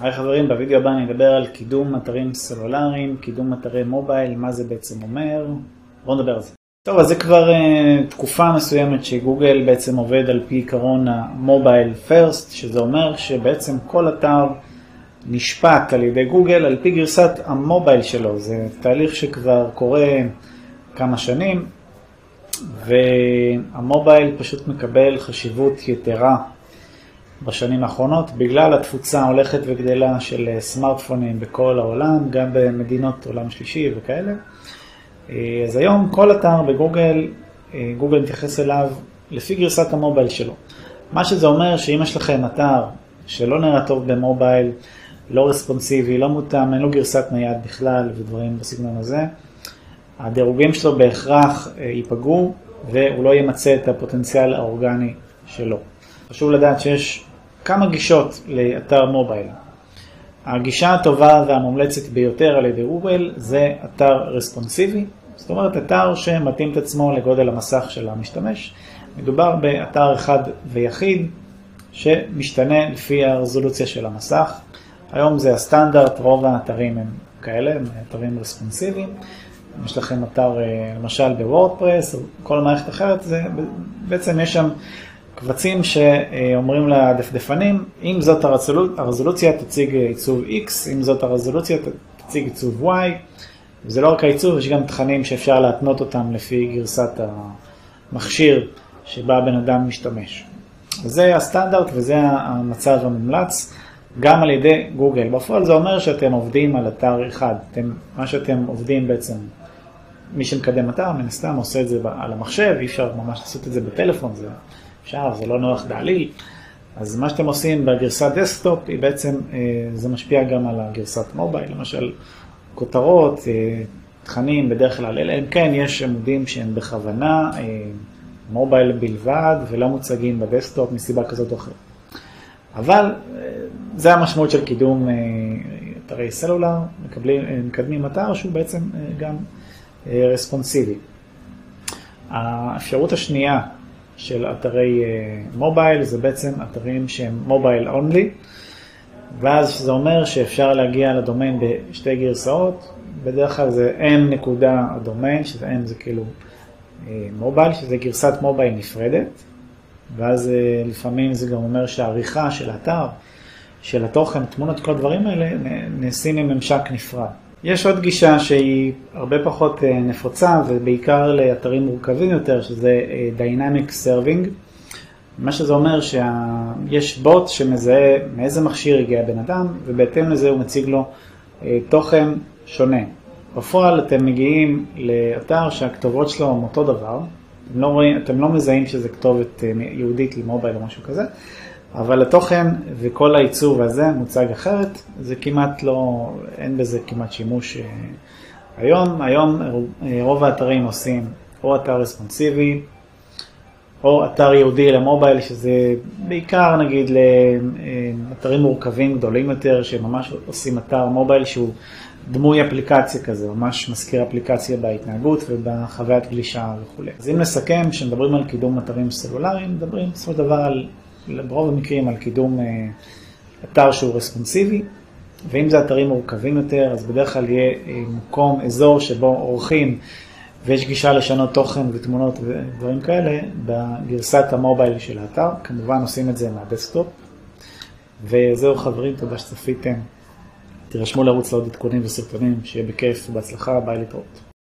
היי חברים, בווידאו הבא אני אדבר על קידום אתרים סלולריים, קידום אתרי מובייל, מה זה בעצם אומר. בואו נדבר על זה. טוב, אז זה כבר uh, תקופה מסוימת שגוגל בעצם עובד על פי עיקרון המובייל פרסט, שזה אומר שבעצם כל אתר נשפט על ידי גוגל על פי גרסת המובייל שלו. זה תהליך שכבר קורה כמה שנים, והמובייל פשוט מקבל חשיבות יתרה בשנים האחרונות, בגלל התפוצה ההולכת וגדלה של אה, סמארטפונים בכל העולם, גם במדינות עולם שלישי וכאלה. אה, אז היום כל אתר בגוגל, אה, גוגל מתייחס אליו לפי גרסת המובייל שלו. מה שזה אומר שאם יש לכם אתר שלא נראה טוב במובייל, לא רספונסיבי, לא מותאם, אין לו גרסת נייד בכלל ודברים בסגנון הזה, הדירוגים שלו בהכרח ייפגעו והוא לא ימצה את הפוטנציאל האורגני שלו. חשוב לדעת שיש כמה גישות לאתר מובייל. הגישה הטובה והמומלצת ביותר על ידי גוגל זה אתר רספונסיבי, זאת אומרת אתר שמתאים את עצמו לגודל המסך של המשתמש. מדובר באתר אחד ויחיד שמשתנה לפי הרזולוציה של המסך. היום זה הסטנדרט, רוב האתרים הם כאלה, הם אתרים רספונסיביים. אם יש לכם אתר אה, למשל בוורדפרס או כל מערכת אחרת, זה, בעצם יש שם קבצים שאומרים לדפדפנים, אם זאת הרזולוציה תציג עיצוב X, אם זאת הרזולוציה תציג עיצוב Y, וזה לא רק העיצוב, יש גם תכנים שאפשר להתנות אותם לפי גרסת המכשיר שבה בן אדם משתמש. וזה הסטנדרט וזה המצב המומלץ, גם על ידי גוגל. בפועל זה אומר שאתם עובדים על אתר אחד, אתם, מה שאתם עובדים בעצם, מי שמקדם אתר, מן הסתם עושה את זה על המחשב, אי אפשר ממש לעשות את זה בטלפון, זה אפשר, זה לא נוח בעליל. אז מה שאתם עושים בגרסת דסקטופ, היא בעצם, אה, זה משפיע גם על הגרסת מובייל, למשל כותרות, אה, תכנים בדרך כלל, אלא אם כן יש עמודים שהם בכוונה אה, מובייל בלבד ולא מוצגים בדסקטופ מסיבה כזאת או אחרת. אבל זה המשמעות של קידום אתרי סלולר, מקבלים, מקדמים אתר שהוא בעצם גם רספונסיבי. האפשרות השנייה של אתרי מובייל, זה בעצם אתרים שהם מובייל אונלי, ואז זה אומר שאפשר להגיע לדומיין בשתי גרסאות, בדרך כלל זה m נקודה הדומיין, שזה m זה כאילו מובייל, שזה גרסת מובייל נפרדת, ואז לפעמים זה גם אומר שהעריכה של האתר, של התוכן, תמונות, כל הדברים האלה, נעשים עם ממשק נפרד. יש עוד גישה שהיא הרבה פחות אה, נפוצה ובעיקר לאתרים מורכבים יותר, שזה אה, Dynamic Serving. מה שזה אומר שיש בוט שמזהה מאיזה מכשיר הגיע הבן אדם ובהתאם לזה הוא מציג לו אה, תוכן שונה. בפועל אתם מגיעים לאתר שהכתובות שלו הם אותו דבר, אתם לא, רואים, אתם לא מזהים שזה כתובת יהודית למובייל או משהו כזה, אבל התוכן וכל העיצוב הזה מוצג אחרת, זה כמעט לא, אין בזה כמעט שימוש אה, היום. היום אה, רוב האתרים עושים או אתר רספונסיבי, או אתר ייעודי למובייל, שזה בעיקר נגיד לאתרים מורכבים גדולים יותר, שממש עושים אתר מובייל שהוא דמוי אפליקציה כזה, ממש מזכיר אפליקציה בהתנהגות ובחוויית גלישה וכולי. אז אם נסכם, כשמדברים על קידום אתרים סלולריים, מדברים בסופו של דבר על ברוב המקרים על קידום אה, אתר שהוא רספונסיבי, ואם זה אתרים מורכבים יותר, אז בדרך כלל יהיה אה, מקום, אזור שבו עורכים ויש גישה לשנות תוכן ותמונות ודברים כאלה בגרסת המובייל של האתר. כמובן עושים את זה מהדסקטופ. וזהו חברים, תודה שצפיתם. תירשמו לערוץ לעוד עדכונים וסרטונים, שיהיה בכיף ובהצלחה, ביי להתראות.